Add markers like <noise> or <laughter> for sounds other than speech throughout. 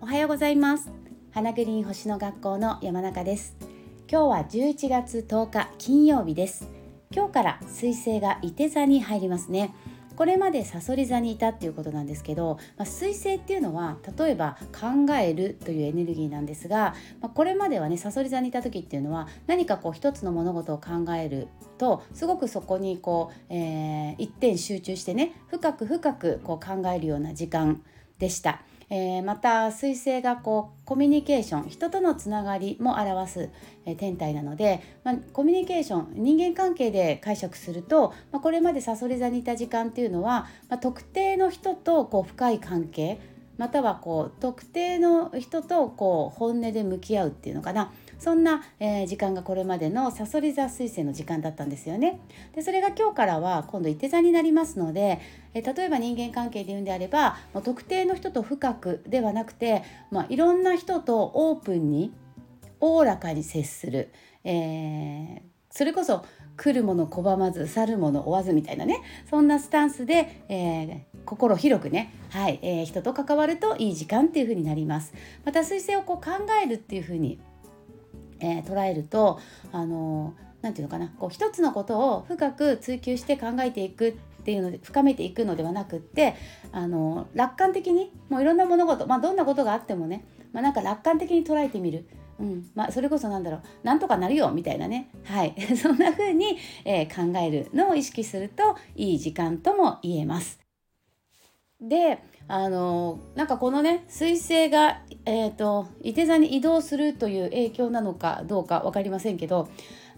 おはようございます。花グリーン星の学校の山中です。今日は11月10日金曜日です。今日から水星が伊手座に入りますね。これまでさそり座にいたっていうことなんですけど、まあ、水星っていうのは例えば考えるというエネルギーなんですが、まあ、これまではねさそり座にいた時っていうのは何かこう一つの物事を考えるとすごくそこにこう、えー、一点集中してね深く深くこう考えるような時間でした。えー、また彗星がこうコミュニケーション人とのつながりも表す、えー、天体なので、まあ、コミュニケーション人間関係で解釈すると、まあ、これまでさそり座にいた時間っていうのは、まあ、特定の人とこう深い関係またはこう特定の人とこう本音で向き合うっていうのかな。そんな、えー、時間がこれまでのさそり座彗星の時間だったんですよね。でそれが今日からは今度いて座になりますので、えー、例えば人間関係で言うんであればもう特定の人と深くではなくて、まあ、いろんな人とオープンにおおらかに接する、えー、それこそ来るもの拒まず去るもの追わずみたいなねそんなスタンスで、えー、心広くね、はいえー、人と関わるといい時間っていう風になります。また彗星をこう考えるっていう風にえー、捉えるとあの何て言うのかなこう一つのことを深く追求して考えていくっていうので深めていくのではなくってあの楽観的にもういろんな物事、まあ、どんなことがあってもね、まあ、なんか楽観的に捉えてみる。うんまあ、それこそなんだろうなんとかなるよみたいなねはい <laughs> そんな風に、え、考えるのを意識するといい時間とも言えます。であのなんかこのね彗星が、えーと、伊手座に移動するという影響なのかどうか分かりませんけど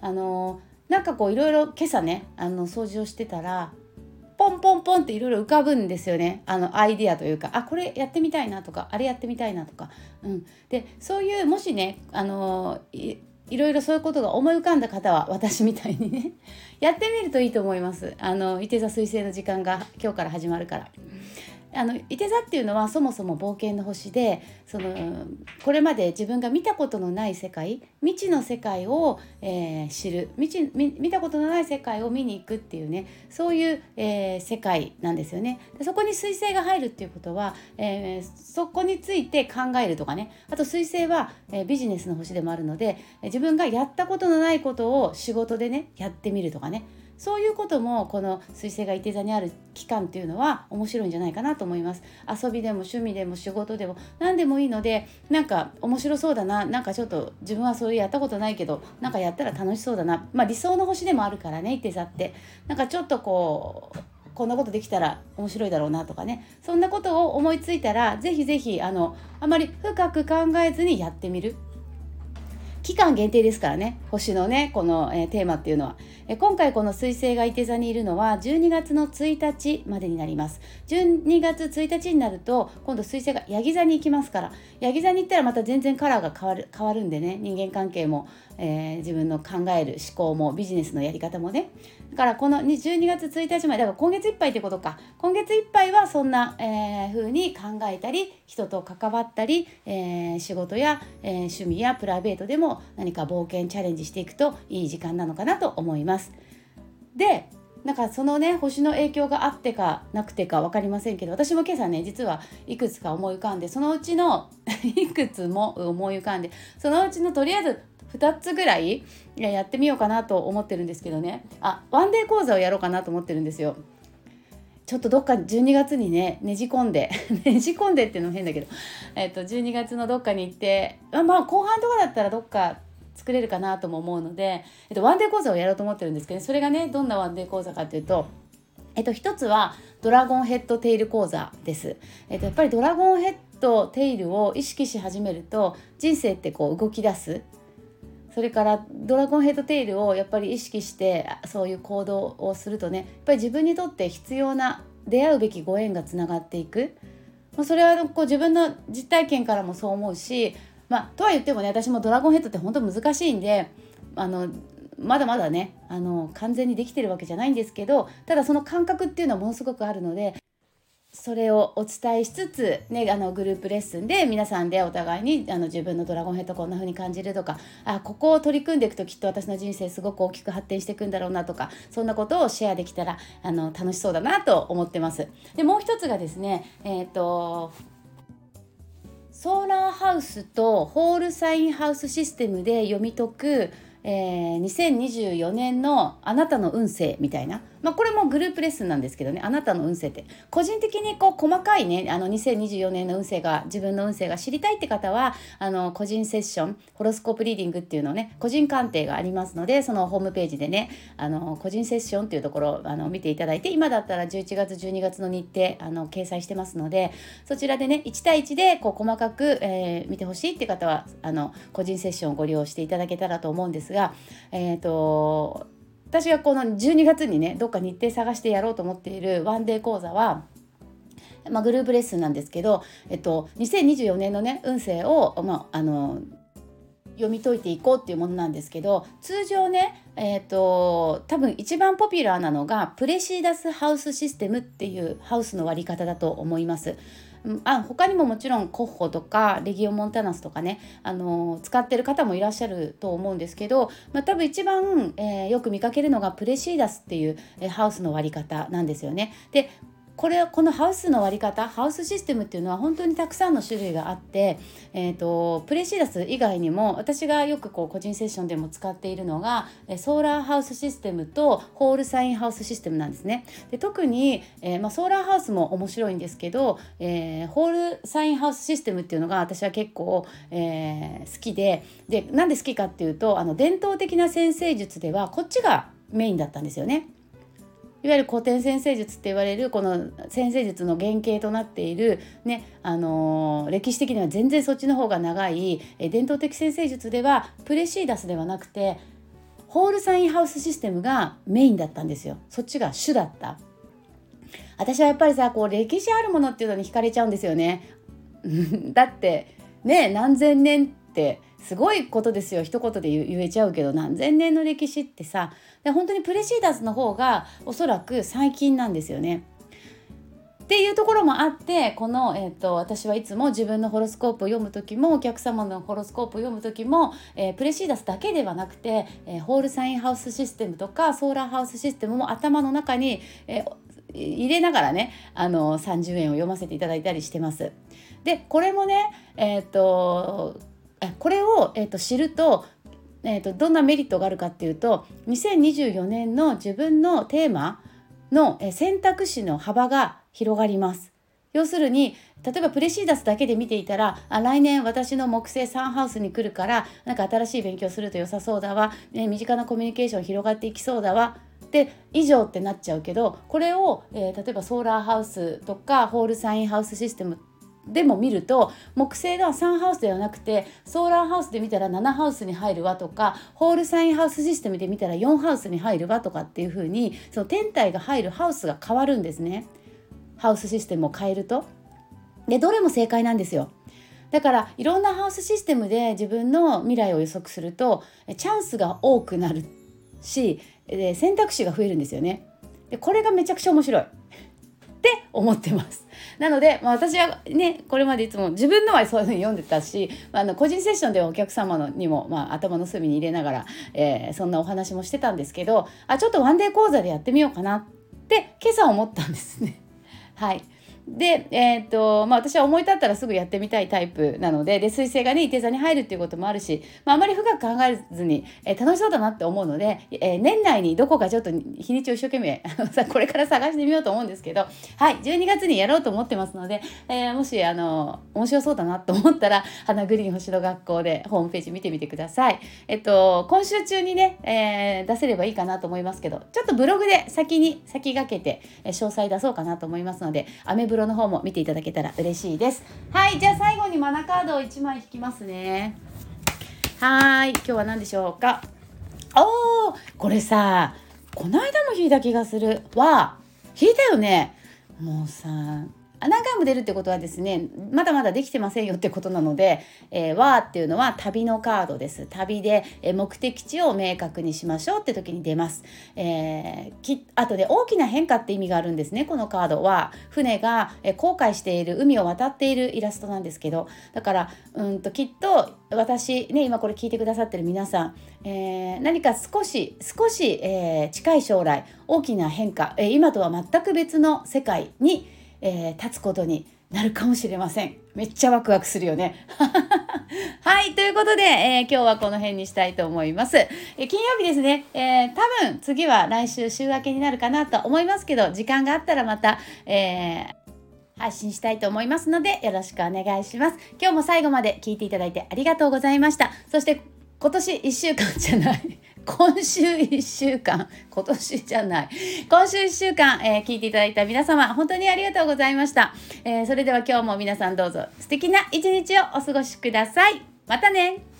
あのなんかこういろいろ今朝ねあの掃除をしてたらポンポンポンっていろいろ浮かぶんですよね。あのアイディアというかあこれやってみたいなとかあれやってみたいなとか、うん、でそういうもしねあのいいろいろそういうことが思い浮かんだ方は私みたいにねやってみるといいと思います。あの伊手座彗星の時間が今日から始まるから。あのいて座っていうのはそもそも冒険の星でそのこれまで自分が見たことのない世界未知の世界を、えー、知る。未知見たことのない世界を見に行くっていうねそういう、えー、世界なんですよね。でそこに彗星が入るっていうことは、えー、そこについて考えるとかね。あと彗星は、え、ビジネスの星でもあるので自分がやったことのないことを仕事でねやってみるとかね。そういうこともこの彗星がいて座にある期間っていうのは面白いんじゃないかなと思います。遊びでも趣味でも仕事でも何でもいいのでなんか面白そうだななんかちょっと自分はそういうやったことないけどなんかやったら楽しそうだな。まあ理想の星でもあるからねいて座って。なんかちょっとこうこんなことできたら面白いだろうなとかね。そんなことを思いついたらぜひぜひあのあまり深く考えずにやってみる。期間限定ですからね。星のねこの、えー、テーマっていうのは、えー、今回この彗星がいて座にいるのは12月の1日までになります。12月1日になると今度彗星がヤギ座に行きますから。ヤギ座に行ったらまた全然カラーが変わる変わるんでね人間関係も、えー、自分の考える思考もビジネスのやり方もねだからこの12月1日までだから今月いっぱいってことか今月いっぱいはそんな、えー、風に考えたり人と関わったり、えー、仕事や、えー、趣味やプライベートでも何か冒険チャレンジしていくといい時間なのかなと思います。でなんかそのね星の影響があってかなくてか分かりませんけど私も今朝ね実はいくつか思い浮かんでそのうちの <laughs> いくつも思い浮かんでそのうちのとりあえず2つぐらいやってみようかなと思ってるんですけどねあワンデー講座をやろうかなと思ってるんですよ。ちょっとどっか12月にねねじ込んで <laughs> ねじ込んでっていうのも変だけど、えっと、12月のどっかに行ってまあまあ後半とかだったらどっか作れるかなとも思うので、えっと、ワンデー講座をやろうと思ってるんですけど、それがねどんなワンデー講座かっていうとえっと、一つはドラゴンヘッドテイル講座です。えっと、やっぱりドラゴンヘッドテイルを意識し始めると人生ってこう動き出すそれからドラゴンヘッドテイルをやっぱり意識してそういう行動をするとねやっぱり自分にとって必要な出会うべきご縁がつながっていく、まあ、それはこう自分の実体験からもそう思うし、まあ、とは言ってもね私もドラゴンヘッドって本当難しいんであのまだまだねあの完全にできてるわけじゃないんですけどただその感覚っていうのはものすごくあるのでそれをお伝えしつつ、ね、あのグループレッスンで皆さんでお互いにあの自分のドラゴンヘッドこんな風に感じるとかあここを取り組んでいくときっと私の人生すごく大きく発展していくんだろうなとかそんなことをシェアできたらあの楽しそうだなと思ってます。でもう一つがですね、えーとソーラーハウスとホールサインハウスシステムで読み解くえー、2024年のあなたの運勢みたいな、まあ、これもグループレッスンなんですけどね。あなたの運勢って。個人的にこう細かいねあの2024年の運勢が自分の運勢が知りたいって方はあの個人セッションホロスコープリーディングっていうのをね個人鑑定がありますのでそのホームページでねあの個人セッションっていうところあの見ていただいて今だったら11月12月の日程あの掲載してますのでそちらでね1対1でこう細かく、えー、見てほしいって方はあの個人セッションをご利用していただけたらと思うんですが、えーと、私がこの12月にねどっか日程探してやろうと思っているワンデー講座はまあ、グループレッスンなんですけど、えっと、2024年のね運勢を、まあ、あの読み解いていこうっていうものなんですけど通常ねえーと、多分一番ポピュラーなのがプレシーダスハウスシステムっていうハウスの割り方だと思います。あ他にももちろんコッホとかレギオ・モンタナスとかね、あの使ってる方もいらっしゃると思うんですけど、まあ、多分一番、えー、よく見かけるのがプレシーダスっていう、え、ハウスの割り方なんですよね。でこれはこのハウスの割り方ハウスシステムっていうのは本当にたくさんの種類があって、えーと、プレシーダス以外にも私がよくこう個人セッションでも使っているのがソーラーハウスシステムとホールサインハウスシステムなんですね。で特に、えー、まあ、ソーラーハウスも面白いんですけど、えー、ホールサインハウスシステムっていうのが私は結構、えー、好きででなんで好きかっていうとあの伝統的な先生術ではこっちがメインだったんですよね。いわゆる古典先生術って言われるこの先生術の原型となっている、ねあのー、歴史的には全然そっちの方が長いえ伝統的先生術ではプレシーダスではなくてホールサインハウスシステムがメインだったんですよ。そっちが主だった。私はやっぱりさこう歴史あるものっていうのに惹かれちゃうんですよね。<laughs> だってね何千年ってすごいことですよ一言で言えちゃうけど何千年の歴史ってさで本当にプレシーダスの方がおそらく最近なんですよね。っていうところもあってこの、えーと、私はいつも自分のホロスコープを読む時もお客様のホロスコープを読む時も、えー、プレシーダスだけではなくて、えー、ホールサインハウスシステムとかソーラーハウスシステムも頭の中に、えー、入れながらねあの30円を読ませていただいたりしてます。でこれもねえっ、とこれを、えーと、知ると,、えーと、どんなメリットがあるかっていうと2024年の自分のテーマの選択肢の幅が広がります。要するに例えばプレシーダスだけで見ていたらあ来年私の木星サンハウスに来るからなんか新しい勉強すると良さそうだわ、ね、身近なコミュニケーション広がっていきそうだわで以上ってなっちゃうけどこれを、えー、例えばソーラーハウスとかホールサインハウスシステムでも見ると木星が3ハウスではなくてソーラーハウスで見たら7ハウスに入るわとかホールサインハウスシステムで見たら4ハウスに入るわとかっていう風にその天体が入るハウスが変わるんですねハウスシステムを変えると。でどれも正解なんですよ。だからいろんなハウスシステムで自分の未来を予測するとチャンスが多くなるし選択肢が増えるんですよね。でこれがめちゃくちゃ面白い。って思ってます。なので、まあ、私はねこれまでいつも自分のはそういうふうに読んでたし、まあ、あの個人セッションではお客様のにも、まあ、頭の隅に入れながら、えー、そんなお話もしてたんですけどあちょっとワンデー講座でやってみようかなって今朝思ったんですね。はいで、えーとまあ、私は思い立ったらすぐやってみたいタイプなのでで彗星がねいて座に入るっていうこともあるし、まあ、あまり深く考えずに、えー、楽しそうだなって思うので、えー、年内にどこかちょっと日にちを一生懸命これから探してみようと思うんですけどはい12月にやろうと思ってますので、えー、もしあの面白そうだなと思ったら花グリーン星の学校でホームページ見てみてください。えっと今週中にね、え、出せればいいかなと思いますけどちょっとブログで先に先駆けて、え詳細出そうかなと思いますのでアメブロの方も見ていただけたら嬉しいです。はいじゃあ最後にマナカードを1枚引きますね。はい今日は何でしょうか？おーこれさこの間も引いた気がする。わ引いたよね。もうさ何回も出るってことはですねまだまだできてませんよってことなので「えー、わ」っていうのは旅のカードです。旅で、目的地を明確にしましょうって時に出ます、えー、きあとで大きな変化って意味があるんですねこのカードは。船が、え航海している海を渡っているイラストなんですけど。だからうんときっと私ね今これ聞いてくださってる皆さん、えー、何か少し少し、えー、近い将来大きな変化、えー、今とは全く別の世界にえー、立つことになるかもしれません。めっちゃワクワクするよね。<laughs> はい、ということで、えー、今日はこの辺にしたいと思います。えー、金曜日ですね、えー、多分次は来週週明けになるかなと思いますけど、時間があったらまた、え配信したいと思いますのでよろしくお願いします。今日も最後まで聞いていただいてありがとうございました。そして今年1週間じゃない今週1週間 <laughs> 今年じゃない。今週1週間、えー、聞いていただいた皆様本当にありがとうございました、えー、それでは今日も皆さんどうぞ素敵な一日をお過ごしください。またね。